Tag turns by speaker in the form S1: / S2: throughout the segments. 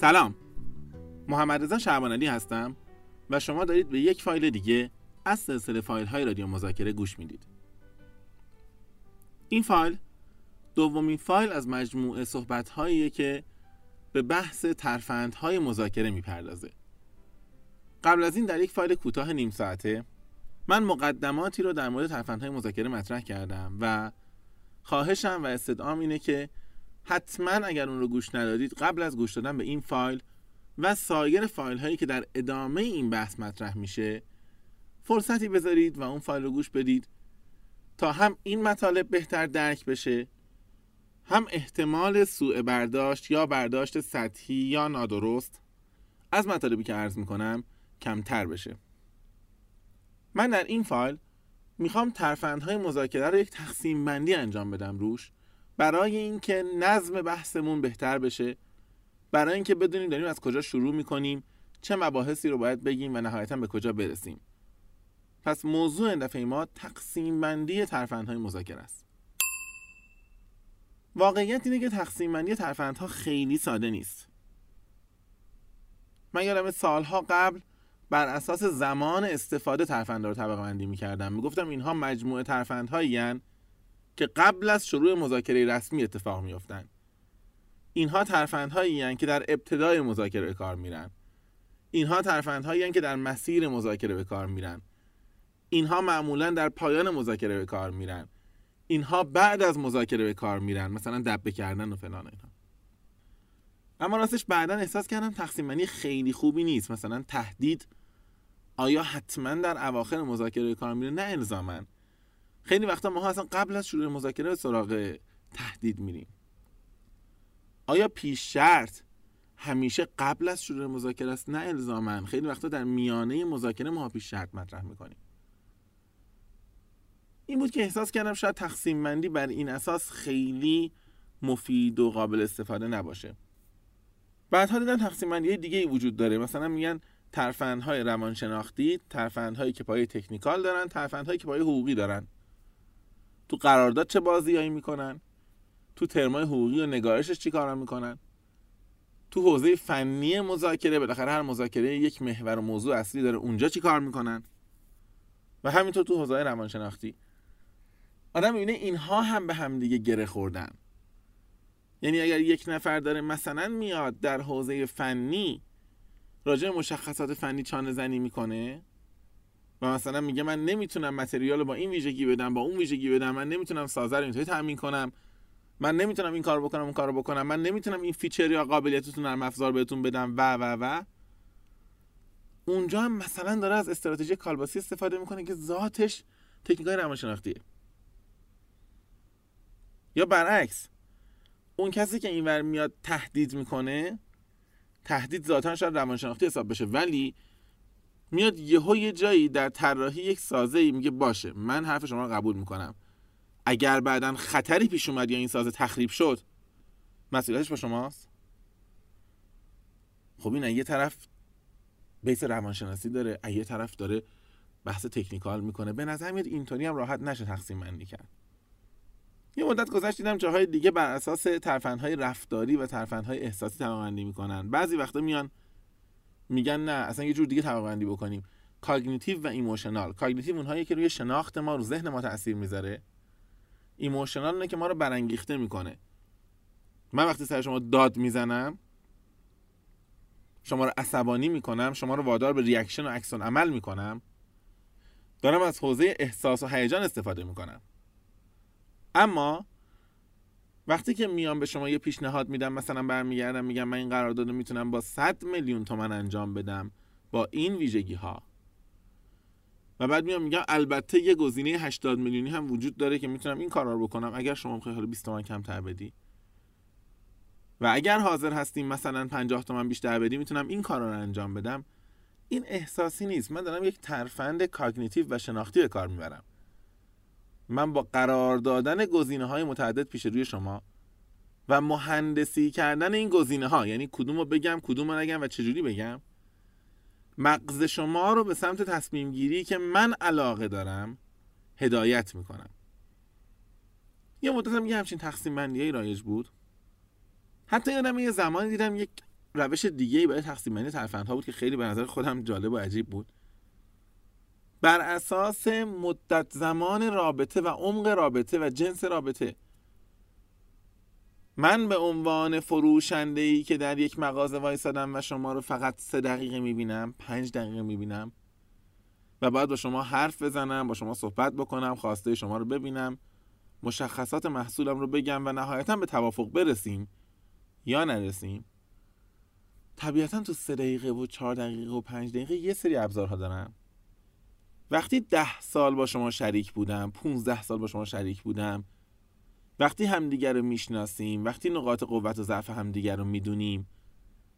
S1: سلام. محمد رضا شعبان هستم و شما دارید به یک فایل دیگه از سلسله فایل های رادیو مذاکره گوش می‌دید. این فایل دومین فایل از مجموعه صحبت که به بحث ترفندهای مذاکره می‌پردازه. قبل از این در یک فایل کوتاه نیم ساعته من مقدماتی رو در مورد ترفندهای مذاکره مطرح کردم و خواهشم و استدعام اینه که حتما اگر اون رو گوش ندادید قبل از گوش دادن به این فایل و سایر فایل هایی که در ادامه این بحث مطرح میشه فرصتی بذارید و اون فایل رو گوش بدید تا هم این مطالب بهتر درک بشه هم احتمال سوء برداشت یا برداشت سطحی یا نادرست از مطالبی که عرض می‌کنم کمتر بشه. من در این فایل می‌خوام ترفندهای مذاکره رو یک تقسیم بندی انجام بدم روش. برای اینکه نظم بحثمون بهتر بشه برای اینکه بدونیم داریم از کجا شروع می‌کنیم چه مباحثی رو باید بگیم و نهایتا به کجا برسیم. پس موضوع این دفعه ما تقسیم بندی ترفندهای مذاکره است. واقعیت اینه که تقسیم بندی ترفندها خیلی ساده نیست. من یادم سالها قبل بر اساس زمان استفاده ترفندها رو طبقه بندی می‌کردم. می‌گفتم اینها مجموعه ترفندهایی که قبل از شروع مذاکره رسمی اتفاق میافتند اینها ترفندهایی که در ابتدای مذاکره به کار میرن. اینها ترفندهایی که در مسیر مذاکره به کار میرن. اینها معمولا در پایان مذاکره به کار میرن. اینها بعد از مذاکره به کار میرن مثلا دبه کردن و فلان اینها اما راستش بعدا احساس کردم تقسیم خیلی خوبی نیست. مثلا تهدید آیا حتما در اواخر مذاکره به کار میره نه الزامن خیلی وقتا ما اصلا قبل از شروع مذاکره به سراغ تهدید میریم. آیا پیش شرط همیشه قبل از شروع مذاکره است؟ نه الزامن خیلی وقتا در میانه مذاکره ما پیش شرط مطرح می‌کنیم. این بود که احساس کردم شاید تقسیم بندی بر این اساس خیلی مفید و قابل استفاده نباشه. بعدها دیدم تقسیم بندی دیگه ای وجود داره. مثلا میگن ترفندهای روانشناختی ترفندهایی که پای تکنیکال دارن ترفندهایی که پای حقوقی دارن. تو قرارداد چه بازیایی می‌کنن؟ تو ترمای حقوقی و نگارشش چی کارا می‌کنن؟ تو حوزه فنی مذاکره بالاخره هر مذاکره یک محور و موضوع اصلی داره اونجا چی کار می‌کنن؟ و همینطور تو حوزه روانشناختی. آدم می‌بینه اینها هم به هم دیگه گره خوردن. یعنی اگر یک نفر داره مثلا میاد در حوزه فنی راجع مشخصات فنی چانه زنی می‌کنه و مثلا میگه من نمی‌تونم material با این ویژگی بدم با اون ویژگی بدم من نمی‌تونم سازر اینطوری تامین کنم. من نمی‌تونم این کار بکنم اون کار بکنم. من نمی‌تونم این feature یا قابلیت تو اون نرم افزار بهتون بدم. و و و. اونجا هم مثلا داره از استراتژی کالباسی استفاده می‌کنه که ذاتش تکنیکای روانشناختیه. یا برعکس اون کسی که اینور میاد تهدید می‌کنه تهدید ذاتا شاید روانشناختی حساب بشه. ولی میاد یهو یه جایی در طراحی یک سازه ای میگه باشه من حرف شما رو قبول می‌کنم. اگر بعدا خطری پیش اومد یا این سازه تخریب شد مسئولیتش با شماست؟ خب این یه طرف بیس روانشناسی داره یه طرف داره بحث تکنیکال می‌کنه. به نظر میاد اینطوری هم راحت نشه تقسیم بندی کرد. یه مدت گذشت دیدم جاهای دیگه بر اساس ترفندهای رفتاری و ترفندهای احساسی بندی می‌کنن. بعضی وقتا میان میگن نه اصلا یه جور دیگه طبقه‌بندی کنیم. cognitive و emotional cognitive اونهایی که روی شناخت ما رو ذهن ما تاثیر می‌ذاره. emotional اینه که ما رو برانگیخته می‌کنه. من وقتی سر شما داد می‌زنم شما رو عصبانی می‌کنم شما رو وادار به reaction و عکس‌العمل می‌کنم دارم از حوزه احساس و هیجان استفاده می‌کنم. اما وقتی که میام به شما یه پیشنهاد میدم مثلا برمیگردم میگم من این قرارداد می‌تونم با 100 میلیون تومن انجام بدم با این ویژگی ها و بعد میام میگم البته یه گزینه 80 میلیونی هم وجود داره که می‌تونم این کارا رو بکنم اگر شما می‌خوای حالا 20 تومن کمتر بدی. و اگر حاضر هستیم مثلا 50 تومن بیشتر بدی می‌تونم این کارا رو انجام بدم. این احساسی نیست. من دارم یک ترفند کاگنیتیو و شناختی به کار می‌برم. من با قرار دادن گزینه های متعدد پیش روی شما و مهندسی کردن این گزینه ها یعنی کدوم رو بگم کدوم رو نگم و چجوری بگم مغز شما رو به سمت تصمیم گیری که من علاقه دارم هدایت می‌کنم. یه مدت هم یه همچین تقسیم بندی رایج بود. حتی یادم یه زمانی دیدم یک روش دیگه ای برای تقسیم بندی ترفندها بود که خیلی به نظر خودم جالب و عجیب بود. بر اساس مدت زمان رابطه و عمق رابطه و جنس رابطه. من به عنوان فروشنده ای که در یک مغازه وایسادم و شما رو فقط سه دقیقه می‌بینم پنج دقیقه می‌بینم و باید با شما حرف بزنم با شما صحبت بکنم خواسته شما رو ببینم مشخصات محصولم رو بگم و نهایتا به توافق برسیم یا نرسیم. طبیعتا تو سه دقیقه و چهار دقیقه و پنج دقیقه یه سری ابزارها دارم. وقتی ده سال با شما شریک بودم 15 سال با شما شریک بودم وقتی همدیگر رو می‌شناسیم وقتی نقاط قوت و ضعف همدیگر رو می‌دونیم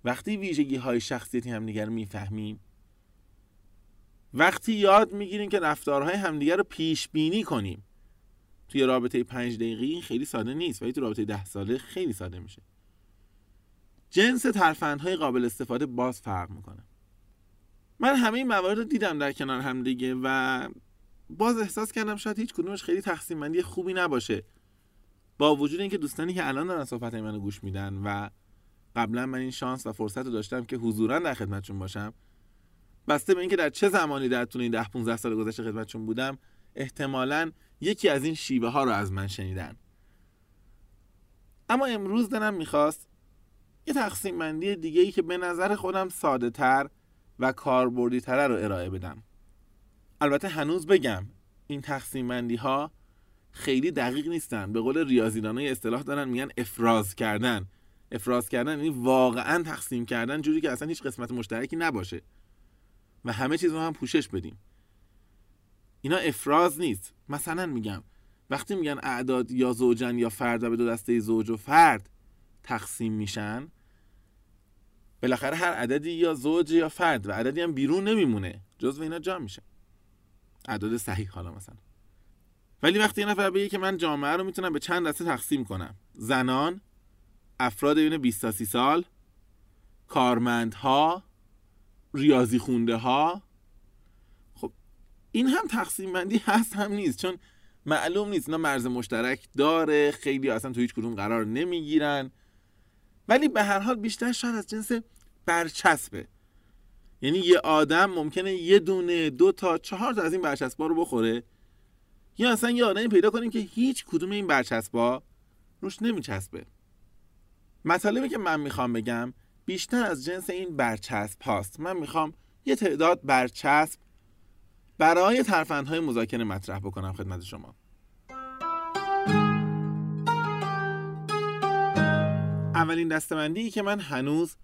S1: وقتی ویژگی های شخصیتی همدیگر رو می‌فهمیم وقتی یاد می‌گیریم که رفتارهای همدیگر رو پیش بینی کنیم. توی رابطه پنج دقیقی خیلی ساده نیست ولی توی رابطه ده ساله خیلی ساده میشه. جنس ترفندهای قابل استفاده باز فرق می‌کنه. من همه این موارد رو دیدم در کنار هم دیگه و باز احساس کردم شاید هیچ کدومش خیلی تقسیم بندی خوبی نباشه. با وجود اینکه دوستانی که الان دارن صحبت منو گوش میدن و قبلا من این شانس و فرصت رو داشتم که حضورا در خدمتشون باشم بسته به اینکه در چه زمانی در طول این 10 15 سال گذشته خدمتشون بودم احتمالا یکی از این شیوه ها رو از من شنیدن. اما امروز دلم می‌خواست یه تقسیم بندی دیگه ای که به نظر خودم ساده تر و کاربردی تره رو ارائه بدم. البته هنوز بگم این تقسیم بندی ها خیلی دقیق نیستن. به قول ریاضیدانای اصطلاح دارن میگن افراز کردن. افراز کردن یعنی واقعا تقسیم کردن جوری که اصلا هیچ قسمت مشترکی نباشه. و همه چیز رو هم پوشش بدیم. اینا افراز نیست. مثلا میگم وقتی میگن اعداد یا زوجن یا فرد و به دو دسته زوج و فرد تقسیم میشن بالاخره هر عددی یا زوج یا فرد و عددی هم بیرون نمیمونه. جزو اینا جا میشه. اعداد صحیح حالا مثلا. ولی وقتی یه نفر بگه که من جامعه رو می‌تونم به چند دسته تقسیم کنم. زنان افراد بین 20 تا 30 سال کارمندها ریاضی خونده ها خب این هم تقسیم بندی هست هم نیست. چون معلوم نیست اینا مرز مشترک داره خیلی اصلا تو هیچ کدوم قرار نمی‌گیرن. ولی به هر حال بیشتر شاید از جنس برچسبه. یعنی یه آدم ممکنه یه دونه دو تا چهار تا از این برچسبا رو بخوره. یا اصلا یه آدمی پیدا کنیم که هیچ کدوم این برچسبا روش نمیچسبه. مطالبی که من می‌خوام بگم بیشتر از جنس این برچسب هاست. من می‌خوام یه تعداد برچسب برای ترفندهای مذاکره مطرح بکنم خدمت شما. اولین دستبندی که من هنوز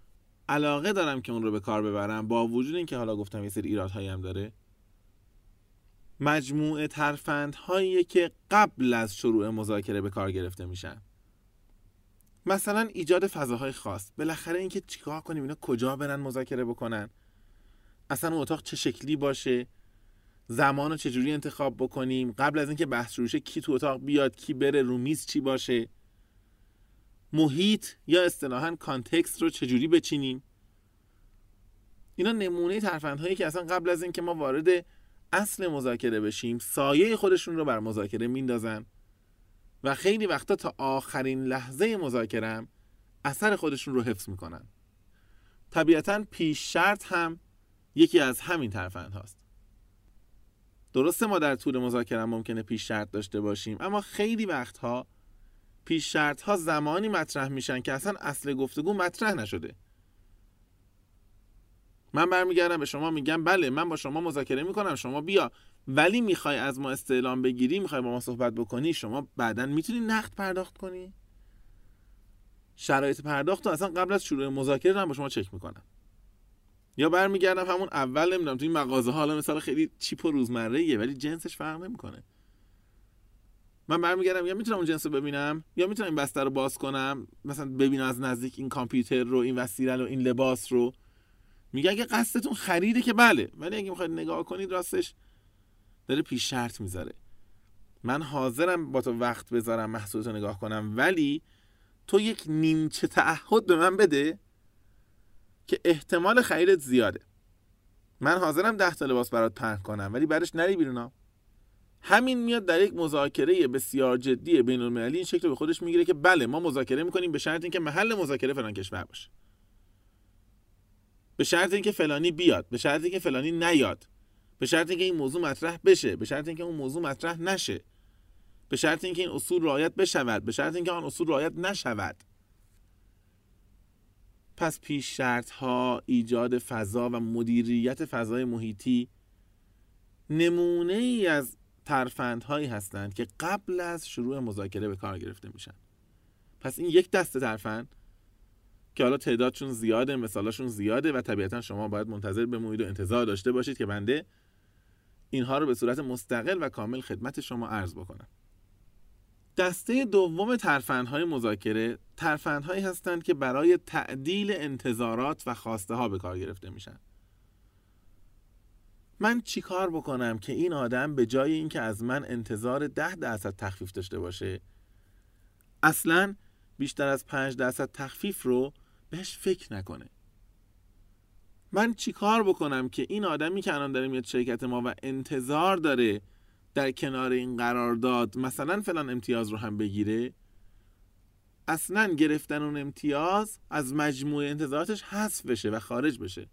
S1: علاقه دارم که اون رو به کار ببرم با وجود اینکه حالا گفتم یه سری ایرادهایی هم داره مجموعه ترفندهایی که قبل از شروع مذاکره به کار گرفته میشن. مثلا ایجاد فضاهای خاص. بالاخره اینکه چیکار کنیم اینا کجا برن مذاکره بکنن؟ اصلا اون اتاق چه شکلی باشه؟ زمان رو چجوری انتخاب بکنیم؟ قبل از اینکه بحث شروع کی تو اتاق بیاد کی بره رو میز چی باشه؟ محیط یا اصطلاحا کانتکست رو چجوری بچینیم؟ اینا نمونه ترفندهایی که اصلا قبل از اینکه ما وارد اصل مذاکره بشیم سایه خودشون رو بر مذاکره میندازن و خیلی وقتا تا آخرین لحظه مذاکرم اثر خودشون رو حفظ می‌کنن. طبیعتا پیش شرط هم یکی از همین ترفند هاست درسته ما در طول مذاکره ممکنه پیش شرط داشته باشیم اما خیلی وقتها پیش شرط ها زمانی مطرح میشن که اصلا اصل گفتگو مطرح نشده. من برمیگردم به شما میگم بله من با شما مذاکره می‌کنم شما بیا. ولی می‌خوای از ما استعلام بگیری می‌خوای با ما صحبت بکنی شما بعدا می‌تونی نقد پرداخت کنی؟ شرایط پرداخت اصلا قبل از شروع مذاکره هم با شما چک می‌کنم. یا برمیگردم همون اول نمی‌دونم تو این مغازه حالا مثلا خیلی چیپ و روزمره ولی جنسش فرق نمی‌کنه. من برمیگردم یا می‌تونم اون جنس رو ببینم یا می‌تونم این بستر رو باز کنم مثلا ببینم از نزدیک این کامپیوتر رو این وسیله رو این لباس رو. میگه اگه قصدتون خریده که بله ولی اگه می‌خواید نگاه کنید راستش داره پیش شرط می‌ذاره. من حاضرم با تو وقت بذارم محصولتو نگاه کنم ولی تو یک نیمچه تعهد به من بده که احتمال خریدت زیاده. من حاضرم ده تا لباس برات پهن کنم ولی بعدش نری بیرونا همین میاد در یک مذاکره بسیار جدی بین المللی این شکل به خودش می‌گیره که بله ما مذاکره می‌کنیم به شرط اینکه محل مذاکره فلان کشور باشه. به شرط اینکه فلانی بیاد به شرط اینکه فلانی نیاد به شرط اینکه این موضوع مطرح بشه به شرط اینکه اون موضوع مطرح نشه به شرط اینکه این اصول رعایت بشود به شرط اینکه آن اصول رعایت نشود. پس پیش شرط ها ایجاد فضا و مدیریت فضای محیطی نمونه ای از ترفندهایی هستند که قبل از شروع مذاکره به کار گرفته میشن. پس این یک دسته ترفند که حالا تعدادشون زیاده مثالاشون زیاده و طبیعتا شما باید منتظر بمونید و انتظار داشته باشید که بنده اینها رو به صورت مستقل و کامل خدمت شما عرض بکنم. دسته دوم ترفندهای مذاکره ترفندهایی هستند که برای تعدیل انتظارات و خواسته ها به کار گرفته میشن. من چیکار بکنم که این آدم به جای اینکه از من انتظار ده درصد تخفیف داشته باشه؟ اصلا بیشتر از پنج درصد تخفیف رو بهش فکر نکنه. من چیکار بکنم که این آدمی که الان داره میاد شرکت ما و انتظار داره در کنار این قرارداد مثلا فلان امتیاز رو هم بگیره؟ اصلا گرفتن اون امتیاز از مجموع انتظاراتش حذف بشه و خارج بشه.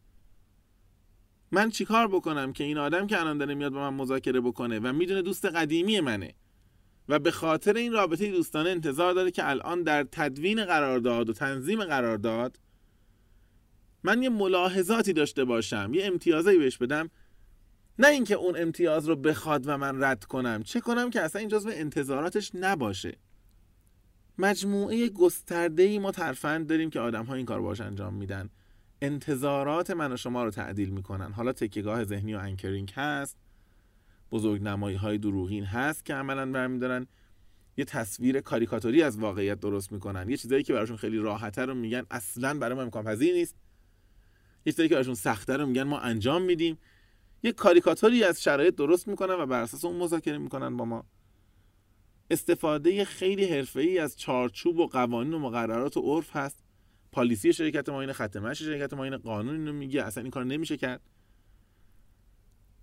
S1: من چیکار بکنم که این آدم که الان داره میاد با من مذاکره بکنه و می‌دونه دوست قدیمی منه و به خاطر این رابطه دوستانه انتظار داره که الان در تدوین قرارداد و تنظیم قرارداد من یه ملاحظاتی داشته باشم یه امتیازایی بهش بدم. نه اینکه اون امتیاز رو بخواد و من رد کنم چه کنم که اصلا این جزو انتظاراتش نباشه. مجموعه گسترده ای ما ترفند داریم که آدم ها این کار باش انجام میدن. انتظارات من و شما رو تعدیل می‌کنن. حالا تکیگاه ذهنی و انکرینگ هست. بزرگ نمایی های دروغین هست که عملا برمیدارن. یه تصویر کاریکاتوری از واقعیت درست می‌کنن. یه چیزایی که براشون خیلی راحته رو میگن اصلا برای ما امکان پذیر نیست. یه چیزایی که براشون سخته رو میگن ما انجام میدیم. یه کاریکاتوری از شرایط درست می‌کنن و بر اساس اون مذاکره می‌کنن با ما. استفاده خیلی حرفه‌ای از چارچوب و قوانین و مقررات و عرف هست. پالیسی شرکت ما اینه خط شرکت ما اینه قانون اینو میگه اصلا این کار نمیشه کرد.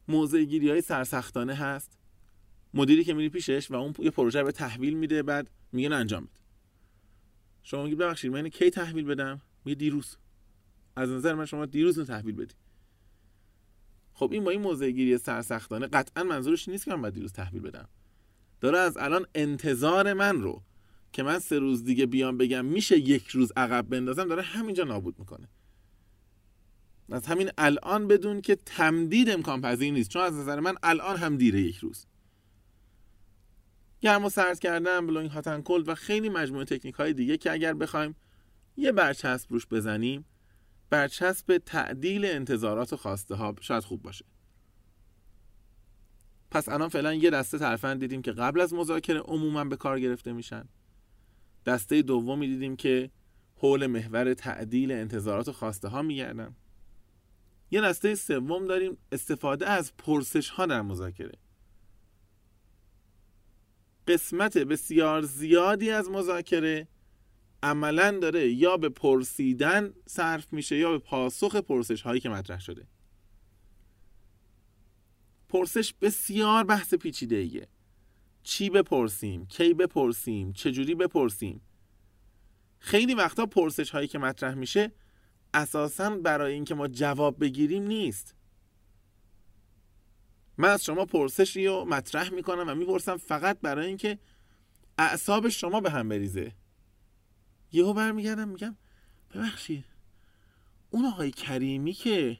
S1: موضع گیری های سرسختانه هست. مدیری که میری پیشش و اون یه پروژه به تحویل میده بعد میگه انجام بده. شما میگی ببخشید من کی تحویل بدم؟ میگه دیروز. از نظر من شما دیروز رو تحویل بدی. خب این با این موضع گیری سرسختانه قطعا منظورش نیست که من باید دیروز تحویل بدم. داره از الان انتظار من رو که من سه روز دیگه بیام بگم میشه یک روز عقب بندازم داره همینجا نابود می‌کنه. از همین الان بدون که تمدید امکان پذیر نیست چون از نظر من الان هم دیره یک روز. گرم و سرد کردن بلوینگ هاتن کلد و خیلی مجموعه تکنیک های دیگه که اگر بخوایم یه برچسب روش بزنیم برچسب تعدیل انتظارات و خواسته ها شاید خوب باشه. پس الان فعلا یه دسته ترفند دیدیم که قبل از مذاکره عموما به کار گرفته میشن. دسته دومی دیدیم که حول محور تعدیل انتظارات و خواسته ها میگردن. یه دسته سوم داریم استفاده از پرسش ها در مذاکره. قسمت بسیار زیادی از مذاکره عملا داره یا به پرسیدن صرف میشه یا به پاسخ پرسش هایی که مطرح شده. پرسش بسیار بحث پیچیده ایه چی بپرسیم؟ کی بپرسیم؟ چجوری بپرسیم؟ خیلی وقتا پرسش هایی که مطرح میشه اساسا برای اینکه ما جواب بگیریم نیست. من از شما پرسشی رو مطرح می‌کنم و می‌پرسم فقط برای اینکه اعصاب شما به هم بریزه. یهو برمیگردم میگم ببخشید اون آقای کریمی که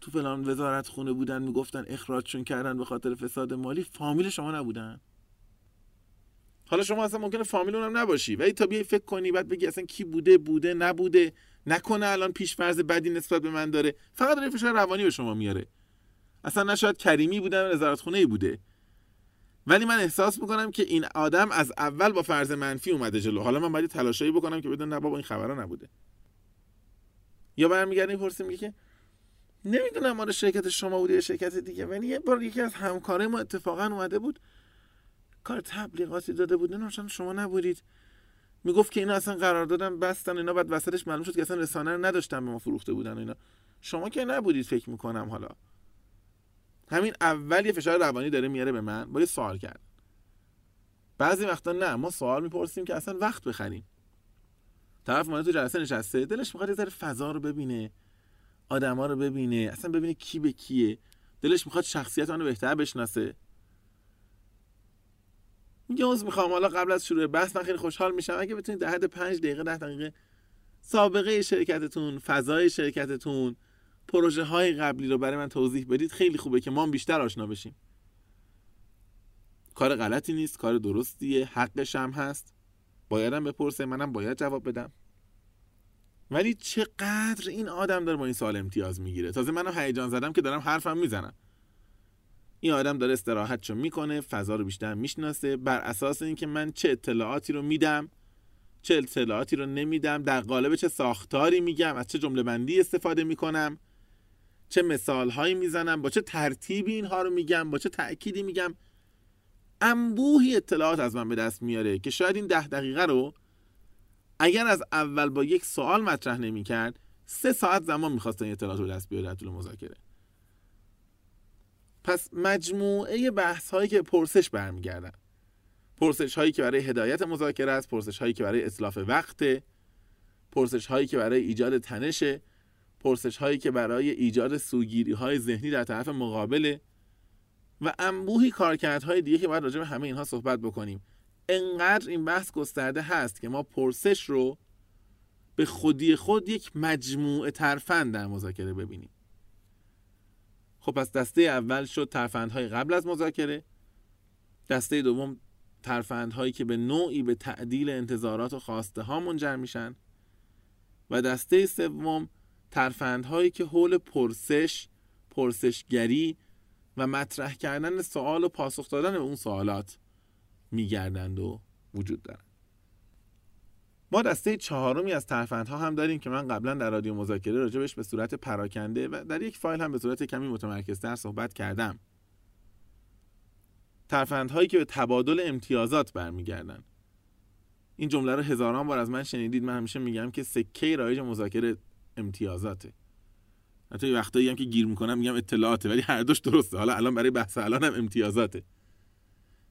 S1: تو فلان وزارت خونه بودن می‌گفتن اخراجشون کردن به خاطر فساد مالی فامیل شما نبودن؟ حالا شما اصلا ممکنه فامیل اونم نباشی. ولی تا بیای فکر کنی بعد بگی اصلا کی بوده بوده نبوده نکنه الان پیشفرض بدی نسبت به من داره. فقط داره فشار روانی به شما میاره. اصلا نشاید کریمی بودن وزارت خونه ای بوده. ولی من احساس می‌کنم که این آدم از اول با فرض منفی اومده جلو. حالا من باید تلاشایی بکنم که بدون نه این خبرها نبوده. یا برمیگردیم پرسیم میگه که نمی‌دونم مال شرکت شما بوده یا شرکت دیگه. ولی یه بار یکی از همکاره ما اتفاقا اومده بود. کار تبلیغاتی داده بود. نه شما نبودید. می‌گفت که اینا اصلا قرار دادن بستن اینا بعد وسطش معلوم شد که اصلا رسانه رو نداشتن به ما فروخته بودن اینا. شما که نبودید فکر می‌کنم حالا. همین اول یه فشار روانی داره میاره به من با یه سوال کرد. بعضی وقتا نه ما سوال می‌پرسیم که اصلا وقت بخریم. طرف اومده تو جلسه نشسته دلش می‌خواد یه ذره فضا رو ببینه آدما رو ببینه اصلا ببینه کی به کیه. دلش می‌خواد شخصیت آنو بهتر بشناسه. میگه عوض می‌خوام. حالا قبل از شروع بحث من خیلی خوشحال میشم. اگه بتونید در حد پنج دقیقه ده دقیقه سابقه شرکتتون فضای شرکتتون پروژه های قبلی رو برای من توضیح بدید خیلی خوبه که ما بیشتر آشنا بشیم. کار غلطی نیست کار درستیه حقش هم هست. بایدم بپرسه منم باید جواب بدم. ولی چقدر این آدم داره با این سال امتیاز می‌گیره؟ تازه منم هیجان زدم که دارم حرفم می‌زنم. این آدم داره استراحتشو می‌کنه فضا رو بیشتر می‌شناسه. بر اساس اینکه من چه اطلاعاتی رو میدم چه اطلاعاتی رو نمیدم در قالب چه ساختاری میگم از چه جمله بندی استفاده می‌کنم چه مثال هایی می‌زنم با چه ترتیبی اینها رو میگم با چه تأکیدی میگم. انبوهی اطلاعات از من به دست میاره که شاید این ده دقیقه رو اگر از اول با یک سوال مطرح نمی‌کرد سه ساعت زمان می‌خواستن اطلاعات رو دست بیاره طول مذاکره. پس مجموعه بحث هایی که پرسش برمیگردن. پرسش هایی که برای هدایت مذاکره است پرسش هایی که برای اطلاف وقت پرسش هایی که برای ایجاد تنش پرسش هایی که برای ایجاد سوگیری های ذهنی در طرف مقابله و انبوهی کارکردهای دیگه که باید راجع به همه اینها صحبت بکنیم. انقدر این بحث گسترده هست که ما پرسش رو به خودی خود یک مجموعه ترفند در مذاکره ببینیم. خب پس دسته اول شد ترفندهای قبل از مذاکره. دسته دوم ترفندهایی که به نوعی به تعدیل انتظارات و خواسته ها منجر میشن. و دسته سوم ترفندهایی که حول پرسش پرسشگری و مطرح کردن سوال و پاسخ دادن به اون سوالات میگردند و وجود دارند ما دسته چهارمی از ترفندها هم داریم که من قبلا در رادیو مذاکره راجبش به صورت پراکنده و در یک فایل هم به صورت کمی متمرکزتر صحبت کردم. ترفندهایی که به تبادل امتیازات برمیگردن. این جمله رو هزاران بار از من شنیدید من همیشه میگم که سکه رایج مذاکره امتیازاته. حتی وقتایی هم که گیر می‌کنم میگم اطلاعاته ولی هر دوش درسته. حالا الان برای بحث الان هم امتیازاته.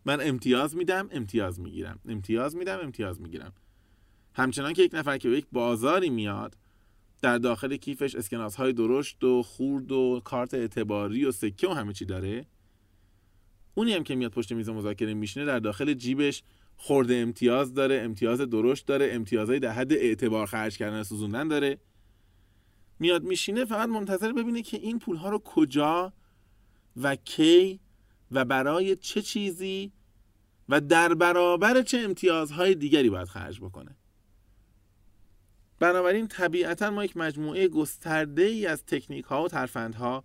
S1: من امتیاز میدم امتیاز می‌گیرم. امتیاز میدم امتیاز می‌گیرم. همچنان که یک نفر که به یک بازاری میاد در داخل کیفش اسکناس های درشت و خورد و کارت اعتباری و سکه و همه چی داره اونی هم که میاد پشت میز مذاکره میشینه در داخل جیبش خورده امتیاز داره امتیاز درشت داره امتیازهای در حد اعتبار خرج کردن سوزوندن داره. میاد میشینه فقط منتظر ببینه که این پول ها رو کجا و کی و برای چه چیزی و در برابر چه امتیازهای دیگری باید خرج بکنه. بنابراین طبیعتا ما یک مجموعه گسترده ای از تکنیک ها و ترفندها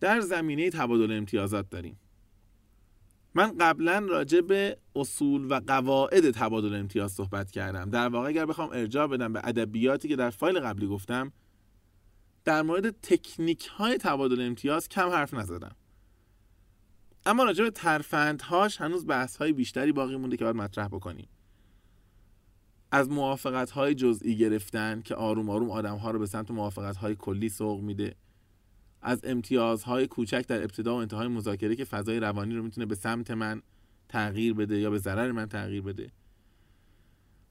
S1: در زمینه تبادل امتیازات داریم. من قبلا راجع به اصول و قواعد تبادل امتیاز صحبت کردم. در واقع اگر بخوام ارجاع بدم به ادبیاتی که در فایل قبلی گفتم در مورد تکنیک های تبادل امتیاز کم حرف نزدم. اما راجع به ترفندهاش هنوز بحث های بیشتری باقی مونده که باید مطرح بکنیم. از موافقت های جزئی گرفتن که آروم آروم آدم ها رو به سمت موافقت های کلی سوق میده. از امتیازهای کوچک در ابتدا و انتهای مذاکره که فضای روانی رو می‌تونه به سمت من تغییر بده یا به ضرر من تغییر بده.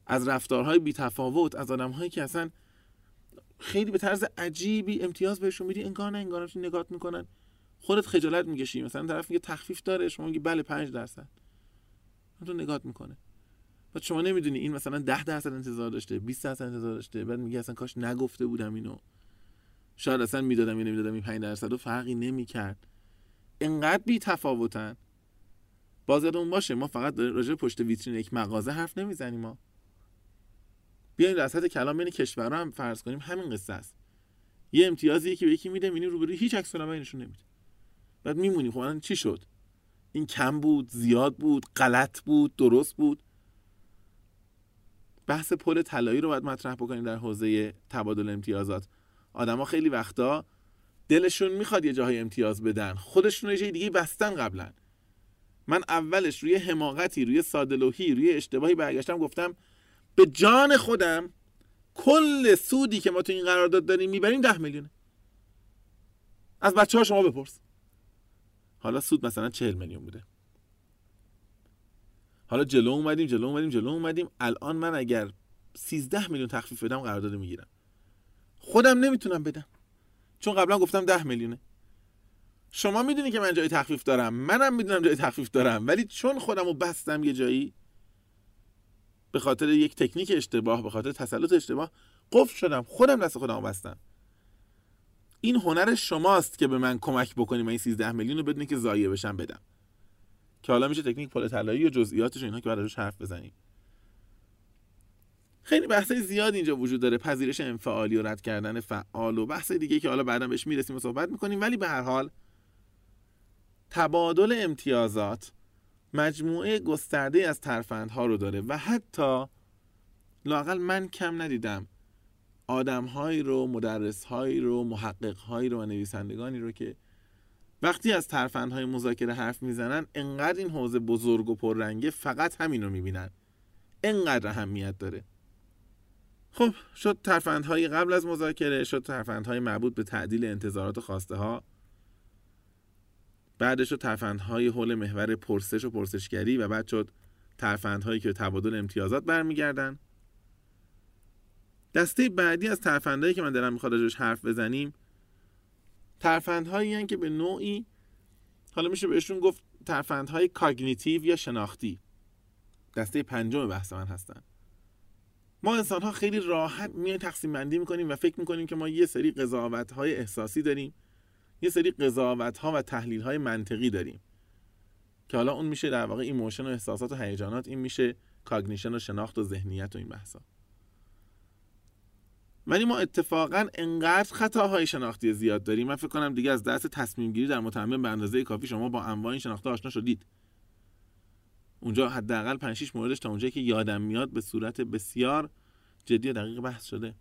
S1: از رفتارهای بیتفاوت از آدمهایی که اصلا خیلی به طرز عجیبی امتیاز بهشون میدی انگار نه انگار نگات می‌کنن. خودت خجالت می‌کشی. مثلا طرف میگه تخفیف داره شما میگی بله 5 درصد. تو نگات می‌کنه. بعد شما نمی‌دونی این مثلا 10 درصد انتظار داشته 20 درصد انتظار داشته بعد میگه اصلا کاش نگفته بودم اینو. شاید اصلا می‌دادم یا نمی‌دادم این 5 درصد فرقی نمی‌کرد. انقدر بی تفاوتن باز اون باشه ما فقط راجع پشت ویترین یک مغازه حرف نمی‌زنیم ما. بیایم وسط کلام بین کشورها هم فرض کنیم همین قصه است. یه امتیازی که به یکی میده می‌بینی روبروی هیچ عکس العملی نشون نمیده. بعد میمونیم خب چی شد؟ این کم بود زیاد بود غلط بود درست بود. بحث پل طلایی رو باید مطرح بکنیم در حوزه تبادل امتیازات. آدما خیلی وقتا دلشون می‌خواد یه جاهای امتیاز بدن. خودشون یه جای دیگه بستن قبلا من اولش روی حماقتی روی سادلوهی روی اشتباهی برگشتم گفتم به جان خودم کل سودی که ما تو این قرارداد داریم می‌بریم ده میلیونه از بچه ها شما بپرس. حالا سود مثلا چهل میلیون بوده. حالا جلو اومدیم جلو اومدیم جلو اومدیم. الان من اگر 13 میلیون تخفیف بدم قرارداد می‌گیرم. خودم نمی‌تونم بدم. چون قبلا گفتم ده میلیونه. شما می‌دونی که من جای تخفیف دارم. منم می‌دونم جای تخفیف دارم. ولی چون خودم رو بستم یه جایی به خاطر یک تکنیک اشتباه به خاطر تسلط اشتباه قفل شدم. خودم دست خودم بستم. این هنر شماست که به من کمک بکنیم من این 13 میلیون رو بدونی که ضایع بشم بدم. که حالا میشه تکنیک پل طلایی و جزئیاتش اینها که بعدش حرف بزنیم. خیلی بحثای زیاد اینجا وجود داره پذیرش انفعالی و رد کردن فعال و بحث دیگه که حالا بعدا بهش می‌رسیم و صحبت می‌کنیم. ولی به هر حال تبادل امتیازات مجموعه گسترده از ترفندها رو داره و حتی لاقل من کم ندیدم آدمهایی رو مدرسهایی رو محققهایی رو و نویسندگانی رو که وقتی از ترفندهای مذاکره حرف می‌زنن انقدر این حوزه بزرگ و پررنگه فقط همین رو می‌بینن. انقدر اهمیت داره. خب شد ترفندهای قبل از مذاکره شد ترفندهای مربوط به تعدیل انتظارات خواسته ها بعدش شد ترفندهای حول محور پرسش و پرسشگری و بعد شد ترفندهایی که به تبادل امتیازات برمیگردن. دسته بعدی از ترفندهایی که من دارم می‌خواد حرف بزنیم ترفندهایی که به نوعی حالا میشه بهشون گفت ترفندهای کاگنیتیو یا شناختی. دسته پنجم بحث من هستن. ما انسان ها خیلی راحت میای تقسیم بندی می‌کنیم و فکر می‌کنیم که ما یه سری قضاوت های احساسی داریم یه سری قضاوت ها و تحلیل های منطقی داریم که حالا اون میشه در واقع emotion و احساسات و هیجانات این میشه cognition و شناخت و ذهنیت و این بحثا. ولی ما اتفاقا انقدر خطاهای شناختی زیاد داریم. من فکر کنم دیگه از دست تصمیم گیری در متمم به اندازه کافی شما با انواع این شناخته آشنا شدید. اونجا حداقل 5 6 موردش تا اونجایی که یادم میاد به صورت بسیار جدی و دقیق بحث شده.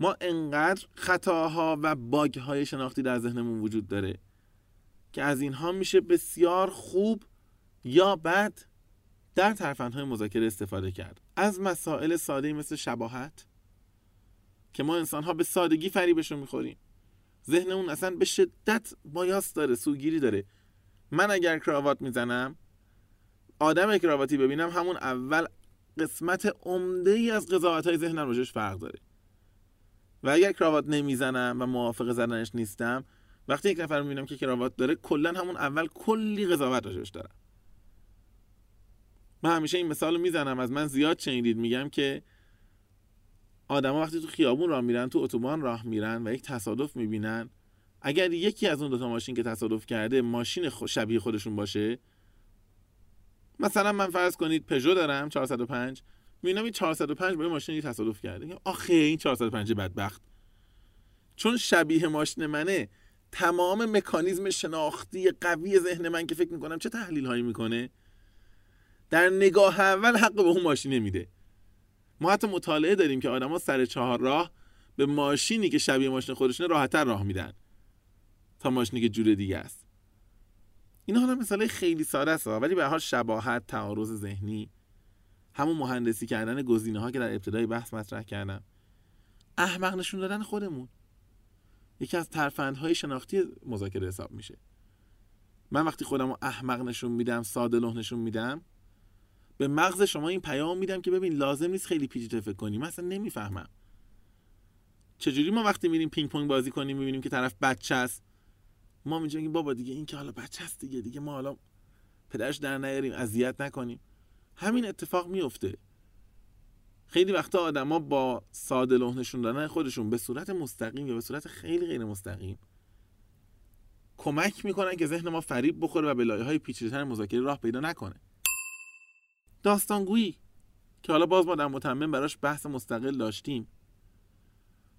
S1: ما انقدر خطاها و باگ های شناختی در ذهنمون وجود داره که از اینها میشه بسیار خوب یا بد در ترفندهای مذاکره استفاده کرد. از مسائل ساده مثل شباهت که ما انسان ها به سادگی فریبشون می‌خوریم. ذهنمون اصلا به شدت بایاس داره سوگیری داره. من اگر کراوات می‌زنم آدم کراواتی ببینم همون اول قسمت عمده ای از قضاوت های ذهنم روشش فرق داره. و اگر کراوات نمی‌زنم و موافق زدنش نیستم وقتی یک نفر می‌بینم که کراوات داره کلا همون اول کلی قضاوت راجبش دارم. من همیشه این مثال رو می‌زنم از من زیاد شنیدید میگم که آدما وقتی تو خیابون راه میرن تو اتوبان راه میرن و یک تصادف می‌بینن. اگر یکی از اون دوتا ماشین که تصادف کرده ماشین شبیه خودشون باشه مثلا من فرض کنید پژو دارم 405 می‌بینم این 405 با ماشینی تصادف کرده. آخه این 405 بدبخت. چون شبیه ماشین منه تمام مکانیزم شناختی قوی ذهن من که فکر می‌کنم چه تحلیل هایی می‌کنه در نگاه اول حق به اون ماشین میده. ما حتی مطالعه داریم که آدما سر چهار راه به ماشینی که شبیه ماشین خودشونه راحتتر راه میدن تا ماشینی که جور دیگه است. این حالا مثال خیلی ساده است ولی به حال شباهت تعارض ذهنی همون مهندسی کردن گزینه ها که در ابتدای بحث مطرح کردم احمق نشون دادن خودمون. یکی از ترفندهای شناختی مذاکره حساب میشه. من وقتی خودم رو احمق نشون میدم ساده نشون میدم به مغز شما این پیام میدم که ببین لازم نیست خیلی پیچیده فکر کنی من اصلا نمی‌فهمم. چجوری ما وقتی میریم پینگ پونگ بازی کنیم می‌بینیم که طرف بچه است؟ ما میگیم بابا دیگه این که حالا بچه است دیگه دیگه ما حالا پدرش در نیاریم اذیت نکنیم. همین اتفاق میفته خیلی وقتا آدما با ساده نشون دادن خودشون به صورت مستقیم یا به صورت خیلی غیر مستقیم کمک می‌کنن که ذهن ما فریب بخوره و به لایه های پیچیده‌تر مذاکره راه پیدا نکنه. داستانگویی که حالا باز ما در متمم براش بحث مستقل داشتیم.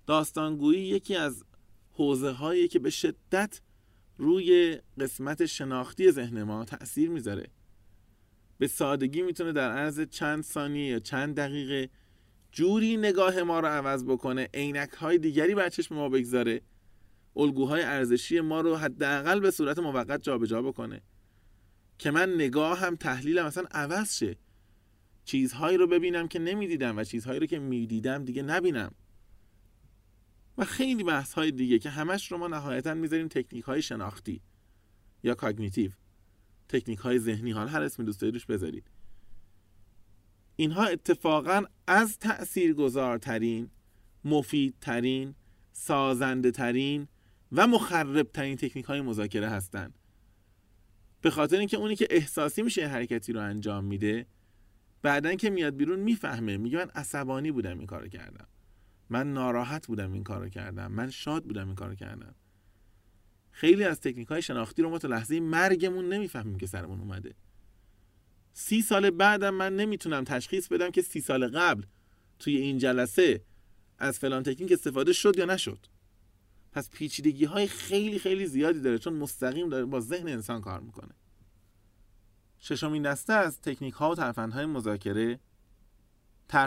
S1: داستانگویی یکی از حوزه هایی که به شدت روی قسمت شناختی ذهن ما تاثیر می‌ذاره. به سادگی می‌تونه در عرض چند ثانیه یا چند دقیقه جوری نگاه ما رو عوض بکنه عینک های دیگری بر چشم ما بگذاره الگوهای ارزشی ما رو حداقل به صورت موقت جابجا بکنه که من نگاه هم تحلیلم اصلا عوض شه. چیزهایی رو ببینم که نمی‌دیدم و چیزهایی رو که می‌دیدم دیگه نبینم. و خیلی بحث های دیگه که همش رو ما نهایتا می‌ذاریم تکنیک های شناختی یا کاگنیتیو. تکنیک های ذهنی. حال هر اسمی دوست دارید بذارید. اینها اتفاقا از تأثیر گذارترین مفیدترین سازنده ترین و مخرب ترین تکنیک های مذاکره هستن. به خاطر اینکه اونی که احساسی میشه حرکتی رو انجام میده بعدا که میاد بیرون می‌فهمه میگه من عصبانی بودم این کارو کردم. من ناراحت بودم این کارو کردم. من شاد بودم این کارو کردم. خیلی از تکنیک های شناختی رو ما تا لحظه مرگمون نمی‌فهمیم که سرمون اومده. سی سال بعدم من نمی‌تونم تشخیص بدم که سی سال قبل توی این جلسه از فلان تکنیک استفاده شد یا نشد. پس پیچیدگی های خیلی خیلی زیادی داره چون مستقیم داره با ذهن انسان کار می‌کنه. ششمین دسته از تکنیک ها و های مذاکره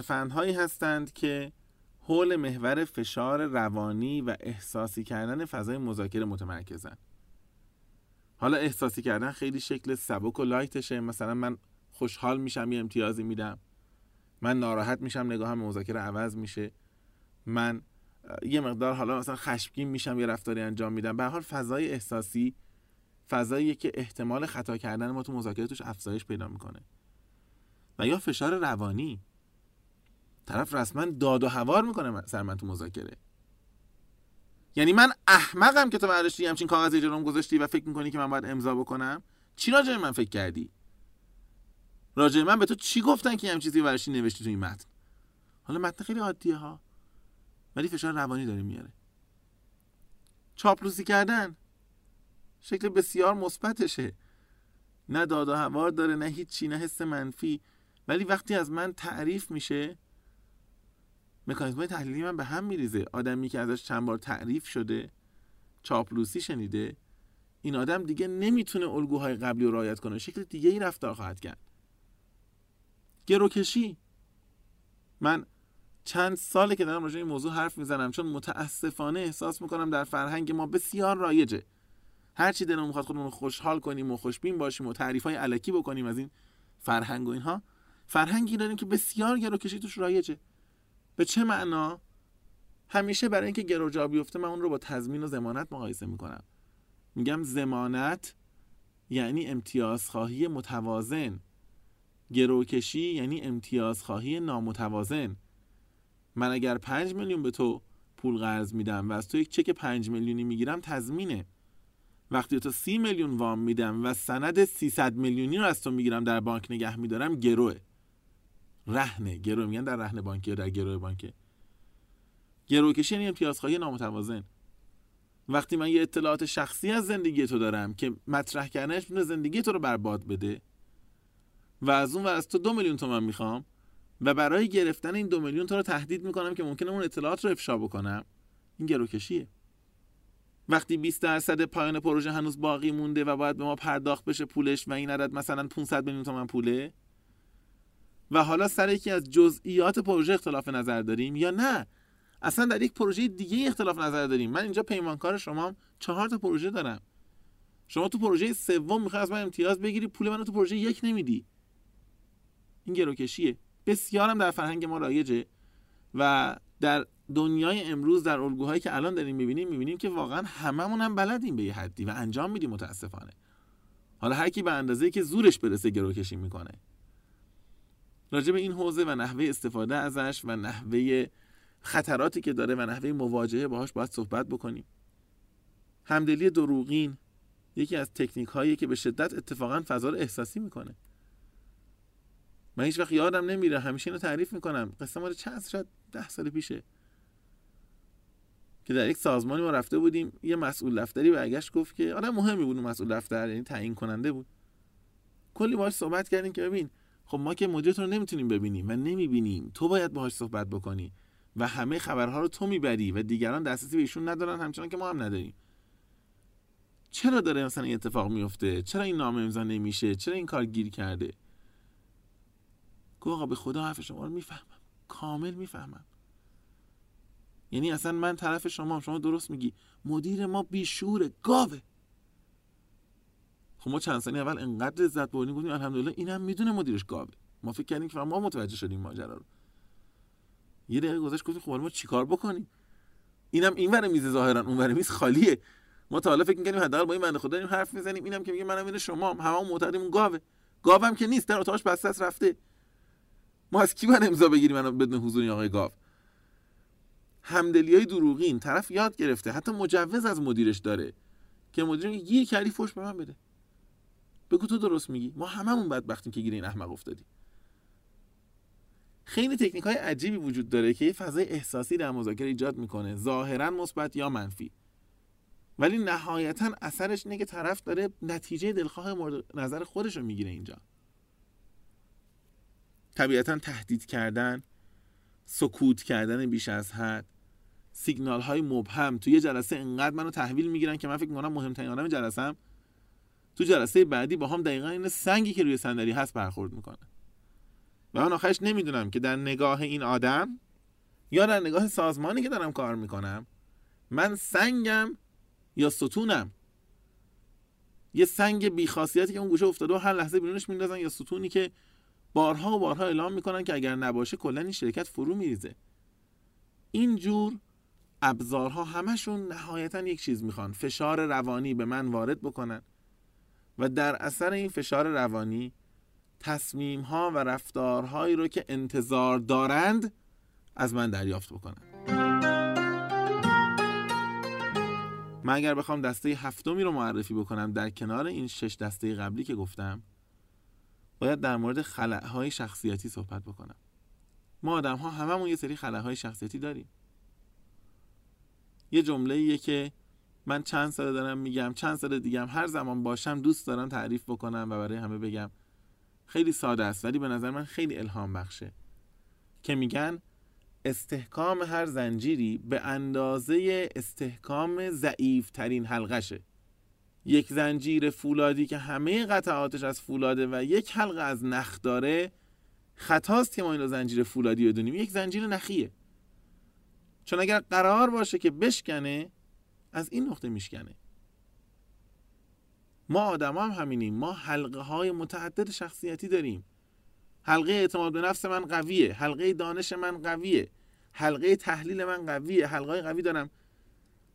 S1: هایی هستند که حول محور فشار روانی و احساسی کردن فضای مذاکره متمرکزن حالا احساسی کردن خیلی شکل سبک و لایتشه. مثلا من خوشحال میشم یه امتیازی میدم. من ناراحت میشم نگاهم مذاکره عوض میشه. من یه مقدار حالا مثلا خشمگین میشم یه رفتاری انجام میدم. به حال فضای احساسی فضایی که احتمال خطا کردن ما تو مذاکره افزایش پیدا می‌کنه. و یا فشار روانی. طرف رسما داد و هوار می‌کنه سر من تو مذاکره. یعنی من احمقم که تو برداشتی همچین کاغذی جلوم گذاشتی و فکر می‌کنی که من باید امضا بکنم؟ چی راجع من فکر کردی؟ راجع من به تو چی گفتن که همچین چیزی برداشتی نوشتی تو این متن؟ حالا متن خیلی عادیه ها. ولی فشار روانی داره میاره. چاپلوسی کردن. شکل بسیار مثبتشه. نه داد و هوار داره نه هیچی نه حس منفی. ولی وقتی از من تعریف میشه مکانیزم تحلیلی من به هم میریزه. آدمی که ازش چند بار تعریف شده چاپلوسی شنیده این آدم دیگه نمی‌تونه الگوهای قبلی رو رعایت کنه. شکل دیگه ای رفتار خواهد کرد. گروکشی. من چند ساله که دارم راجع این موضوع حرف می‌زنم چون متاسفانه احساس می‌کنم در فرهنگ ما بسیار رایجه. هر چی دلمون می‌خواد خودمون خوشحال کنیم و خوشبین باشیم و تعریف های علکی بکنیم از این فرهنگ و اینها فرهنگی داریم که بسیار گروکشی توش رایجه. به چه معنا؟ همیشه برای اینکه گرو جا بیفته من اون رو با تضمین و زمانت مقایسه می‌کنم. میگم زمانت یعنی امتیازخواهی متوازن. گروکشی یعنی امتیازخواهی نامتوازن. من اگر پنج میلیون به تو پول قرض میدم و از تو یک چک پنج میلیونی می‌گیرم تضمینه. وقتی تو سی میلیون وام میدم و سند 300 میلیونی رو از تو می‌گیرم در بانک نگه میدارم گروه. رهنه. گروه. میگن در رهن بانکی در گروه بانکه گروه کشی یعنی امتیازخواهی نامتوازن. وقتی من یه اطلاعات شخصی از زندگی تو دارم که مطرح کردنش می‌تونه زندگی تو رو برباد بده و از اون و از تو دو میلیون تومن می‌خوام و برای گرفتن این دو میلیون تو رو تهدید می‌کنم که ممکنه اون اطلاعات رو افشا بکنم این گروکشیه وقتی 20 درصد پایان پروژه هنوز باقی مونده و باید به ما پرداخت بشه پولش و این عدد مثلا 500 میلیون تومن پوله و حالا سر یکی از جزئیات پروژه اختلاف نظر داریم یا نه؟ اصلا در یک پروژه دیگه اختلاف نظر داریم. من اینجا پیمانکار شما چهار تا پروژه دارم. شما تو پروژه سوم می‌خوای از من امتیاز بگیری پول منو تو پروژه یک نمیدی. این گروکشیه. بسیارم در فرهنگ ما رایجه و در دنیای امروز در الگوهایی که الان داریم می‌بینیم می‌بینیم که واقعا هممون هم بلدیم به یه حدی و انجام میدیم متاسفانه. حالا هر کی به اندازه که زورش برسه گروکشی می‌کنه. راجع به این حوزه و نحوه استفاده ازش و نحوه خطراتی که داره و نحوه مواجهه باهاش باید صحبت بکنیم. همدلی دروغین یکی از تکنیک هایی که به شدت اتفاقا فضا رو احساسی می‌کنه. من هیچ وقت یادم نمیره همیشه اینو تعریف می‌کنم. قصه مال چند شد ده سال پیشه. که در یک سازمانی ما رفته بودیم یه مسئول دفتری برگشت گفت که آدم مهمی بود مسئول دفتر یعنی تعیین کننده بود. کلی باهاش صحبت کردیم که ببین خب ما که مدیرتون رو نمی‌تونیم ببینیم و نمی‌بینیم تو باید باهاش صحبت بکنی و همه خبرها رو تو می‌بری و دیگران دسترسی به ایشون ندارن همچنان که ما هم نداریم. چرا داره مثلا این اتفاق میفته؟ چرا این نامه امضا نمیشه؟ چرا این کار گیر کرده؟ گو آقا به خدا حرف شما رو می‌فهمم. کامل می‌فهمم. یعنی اصلا من طرف شما شما درست میگی. مدیر ما بیشوره گاوه. خب ما چند اول انقدر لذت بردیم گفتیم الحمدلله اینم می‌دونه مدیرش گاوه. ما فکر کردیم که ما متوجه شدیم ماجرا رو. یه دقیقه گذشت گفتیم خب ما چیکار بکنیم؟ اینم این ور میز ظاهرا اون ور میز خالیه. ما تا حالا فکر می‌کردیم حداقل با این بنده خدا داریم حرف می‌زنیم. اینم که میگه منم این شما هم همون معتقدیم گاوه. گاوم که نیست در اتاقش بسته رفته. ما از کی باید امضا بگیریم منو بدون حضور آقای گاو همدلی های دروغین طرف یاد گرفته حتی مجوز از مدیرش داره که مدیر گیر کردی فوش به من بده. بگو تو درست میگی. ما هممون بدبختیم که گیر این احمق افتادی. خیلی تکنیک های عجیبی وجود داره که یه فضای احساسی در مذاکره ایجاد می‌کنه ظاهرا مثبت یا منفی. ولی نهایتا اثرش اینه که طرف داره نتیجه دلخواه مورد نظر خودش رو می‌گیره اینجا. طبیعتا تهدید کردن سکوت کردن بیش از حد سیگنال های مبهم توی جلسه انقدر منو تحویل می‌گیرن که من فکر می‌کنم مهمترین آدم جلسم تو جلسه بعدی با هم دقیقا این سنگی که روی صندلی هست برخورد می‌کنه. و من آخرش نمی‌دونم که در نگاه این آدم یا در نگاه سازمانی که دارم کار می‌کنم من سنگم یا ستونم. یه سنگ بیخاصیتی که اون گوشه افتاده و هر لحظه بیرونش میندازن یا ستونی که بارها و بارها اعلام می‌کنن که اگر نباشه کلا این شرکت فرو میریزه. اینجور ابزارها همشون نهایتا یک چیز می‌خوان فشار روانی به من وارد بکنن. و در اثر این فشار روانی تصمیم ها و رفتارهایی رو که انتظار دارند از من دریافت بکنن. من اگر بخوام دسته هفتمی رو معرفی بکنم در کنار این شش دسته قبلی که گفتم باید در مورد خلعهای شخصیتی صحبت بکنم. ما آدم ها هممون یه سری خلعهای شخصیتی داریم. یه جمله که من چند سال دارم میگم چند سال دیگم هر زمان باشم دوست دارم تعریف بکنم و برای همه بگم. خیلی ساده است ولی به نظر من خیلی الهام بخشه. که میگن استحکام هر زنجیری به اندازه استحکام ضعیف ترین حلقشه. یک زنجیر فولادی که همه قطعاتش از فولاده و یک حلقه از نخ داره خطاست که ما این زنجیر فولادی بدونیم. یک زنجیر نخیه. چون اگر قرار باشه که بشکنه از این نقطه میشکنه. ما آدم هم همینیم. ما حلقه های متعدد شخصیتی داریم. حلقه اعتماد به نفس من قویه. حلقه دانش من قویه. حلقه تحلیل من قویه. حلقه های قوی دارم.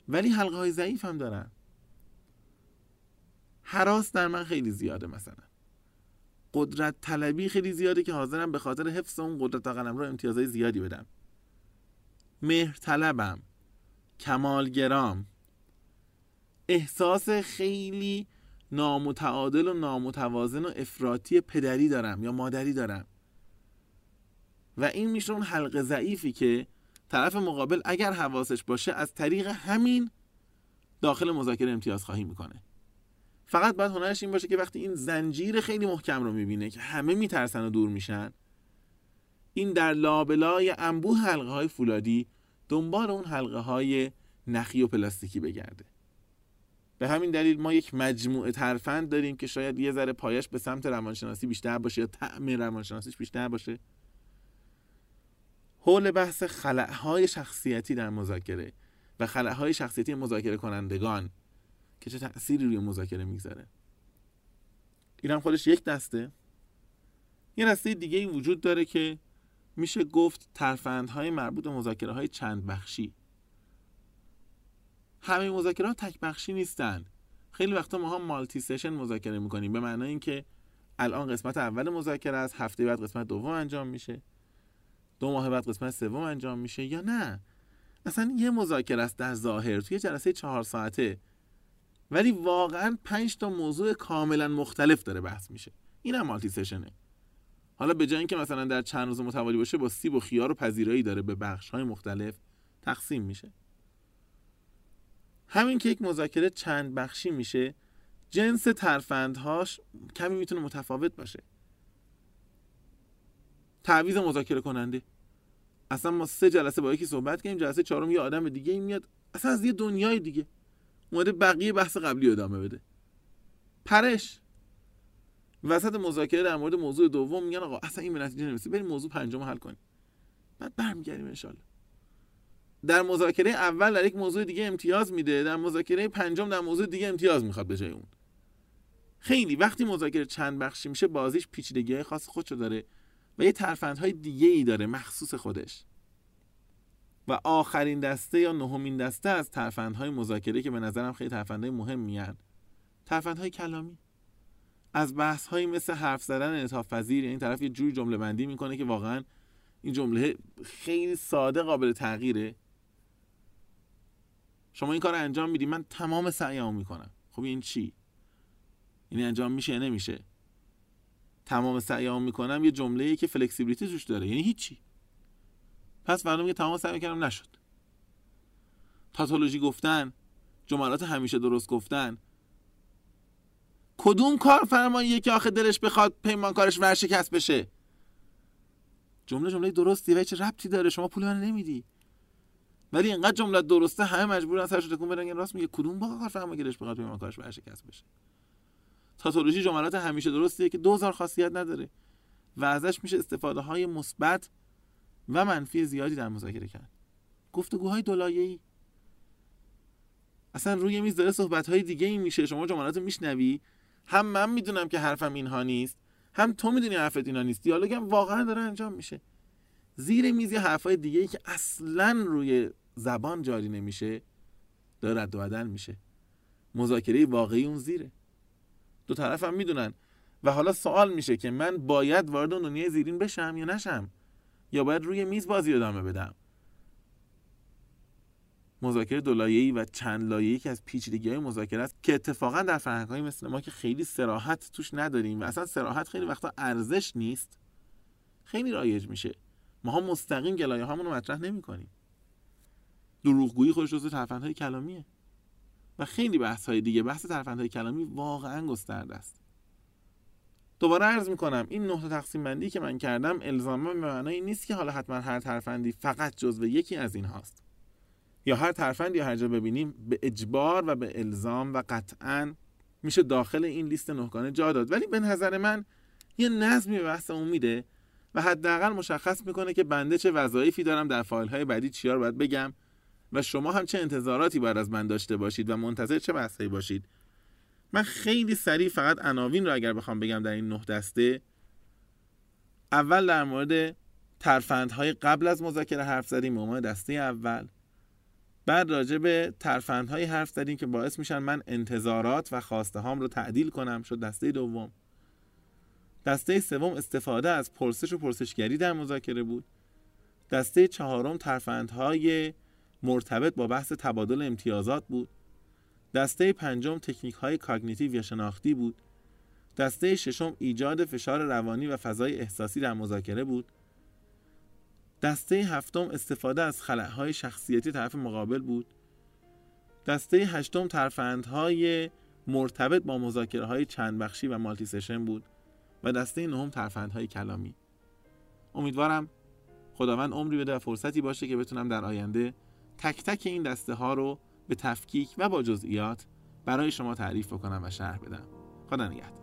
S1: ولی حلقه های ضعیف هم دارم حراس در من خیلی زیاده مثلا. قدرت طلبی خیلی زیاده که حاضرم به خاطر حفظ اون قدرت قلم رو امتیازهای زیادی بدم. مهر طلبم کمالگرام. احساس خیلی نامتعادل و نامتوازن و افراطی پدری دارم یا مادری دارم. و این میشه اون حلقه ضعیفی که طرف مقابل اگر حواسش باشه از طریق همین داخل مذاکره امتیاز خواهی می‌کنه. فقط باید هنرش این باشه که وقتی این زنجیر خیلی محکم رو می‌بینه که همه میترسن و دور میشن این در لابلای انبوه حلقه های فولادی دنبال اون حلقه های نخی و پلاستیکی بگرده. به همین دلیل ما یک مجموعه ترفند داریم که شاید یه ذره پایش به سمت روانشناسی بیشتر باشه یا طعم روانشناسیش بیشتر باشه. حول بحث خلعهای شخصیتی در مذاکره و خلعهای شخصیتی مذاکره کنندگان که چه تأثیری روی مذاکره می‌گذاره. این هم خودش یک دسته. یه دسته دیگه ای وجود داره که میشه گفت ترفندهای مربوط به مذاکره های چند بخشی همه مذاکره تک بخشی نیستن. خیلی وقتا ما هم مالتی سشن مذاکره می‌کنیم به معنای اینکه الان قسمت اول مذاکره است هفته بعد قسمت دوم انجام میشه. دو ماه بعد قسمت سوم انجام میشه یا نه؟ اصلا یه مذاکره است در ظاهر توی جلسه چهار ساعته. ولی واقعا پنج تا موضوع کاملا مختلف داره بحث میشه. این هم مالتی سشنه. حالا به جای اینکه مثلا در چند روز متوالی باشه با سیب و خیار و پذیرایی داره به بخش های مختلف تقسیم میشه. همین که یک مذاکره چند بخشی میشه جنس ترفندهاش کمی می‌تونه متفاوت باشه. تعویض مذاکره کننده. اصلا ما سه جلسه با یکی صحبت کردیم جلسه چهارم یه آدم دیگه این میاد اصلا از یه دنیای دیگه اومده بقیه بحث قبلی ادامه بده. پرش. وسط مذاکره در مورد موضوع دوم میگن آقا اصلا این به نتیجه نمی‌رسه. بریم موضوع پنجم حل کنیم. بعد برمیگردیم ان در مذاکره اول در یک موضوع دیگه امتیاز میده. در مذاکره پنجم در موضوع دیگه امتیاز می‌خواد به جای اون. خیلی وقتی مذاکره چند بخشی میشه بازیش پیچیدگی خاص خودشو داره و یه ترفندهای دیگه ای داره مخصوص خودش. و آخرین دسته یا نهمین دسته از ترفندهای مذاکره که به نظرم خیلی ترفندهای مهم میان ترفندهای کلامی. از بحث هایی مثل حرف زدن انعطاف پذیر یعنی طرف یه جوری جمله بندی می‌کنه که واقعا این جمله خیلی ساده قابل تغییره. شما این کار انجام میدی من تمام سعیمو می‌کنم. خب این چی؟ این انجام میشه یا نمیشه؟ تمام سعیمو می‌کنم یه جمله که فلکسیبیلیتی توش داره. یعنی هیچی. پس فردا میگه تمام سعی کردم نشد. تاتولوژی گفتن جملات همیشه درست گفتن کدوم کار فرماییه که آخه دلش بخواد پیمانکارش ورشکست بشه؟ جمله جمله درستی و چه ربطی داره؟ شما پول من نمیدی. ولی اینقدر جمله درسته همه مجبورن سرش تکون بدن. راست میگه کدوم با کار فرماییه که دلش بخواد پیمانکارش ورشکست بشه؟ تاتولوژی جملات همیشه درستیه که دوزار خاصیت نداره. و ازش میشه استفاده های مثبت و منفی زیادی در مذاکره کرد. گفتگوهای دولایه‌ای اصلا روی میز داره صحبت های دیگه ای میشه. شما جملات میشنوی؟ هم من می‌دونم که حرفم اینها نیست هم تو می‌دونی حرفت اینا نیست. دیالوگم واقعا داره انجام میشه. زیر میز یه حرفای دیگه ای که اصلا روی زبان جاری نمیشه داره رد و بدل میشه. مذاکره واقعی اون زیره. دو طرف هم می‌دونن. و حالا سوال میشه که من باید وارد اون دنیای زیرین بشم یا نشم؟ یا باید روی میز بازی ادامه بدم؟ مذاکره دو لایه‌ای و چند لایه‌ای که از پیچیدگی‌های مذاکره است که اتفاقا در فرهنگ‌های مثل ما که خیلی سراحت توش نداریم و اصلا سراحت خیلی وقتا ارزش نیست خیلی رایج میشه. ماها مستقیم گلایه هامون رو مطرح نمی‌کنیم. دروغگویی خودش جزو ترفندهای کلامیه. و خیلی بحث های دیگه بحث ترفندهای کلامی واقعا گسترده است. دوباره عرض می‌کنم این نقطه تقسیم بندی که من کردم الزاما به معنای نیست که حالا حتما هر ترفندی فقط جزو یکی از این هاست یا هر ترفندی هر جا ببینیم به اجبار و به الزام و قطعا میشه داخل این لیست نهگانه جا داد. ولی به نظر من یه نظمی به بحث میده و حداقل مشخص می‌کنه که بنده چه وظایفی دارم در فایل های بعدی چیا رو باید بگم و شما هم چه انتظاراتی باید از من داشته باشید و منتظر چه بحثایی باشید. من خیلی سریع فقط عناوین رو اگر بخوام بگم در این نه دسته. اول در مورد ترفندهای قبل از مذاکره حرف زدیم به دسته اول. بعد راجع به ترفندهایی حرف زدیم که باعث میشن من انتظارات و خواسته هام رو تعدیل کنم. شد دسته دوم. دسته سوم استفاده از پرسش و پرسشگری در مذاکره بود. دسته چهارم ترفندهای مرتبط با بحث تبادل امتیازات بود. دسته پنجم تکنیک های کاگنیتیو یا شناختی بود. دسته ششم ایجاد فشار روانی و فضای احساسی در مذاکره بود. دسته هفتم استفاده از خلعهای شخصیتی طرف مقابل بود. دسته هشتم ترفندهای مرتبط با مذاکره های چند بخشی و مالتی سشن بود و دسته نهم ترفندهای کلامی. امیدوارم خداوند عمری بده و فرصتی باشه که بتونم در آینده تک تک این دسته ها رو به تفکیک و با جزئیات برای شما تعریف بکنم و شرح بدم. خدا نگهدار.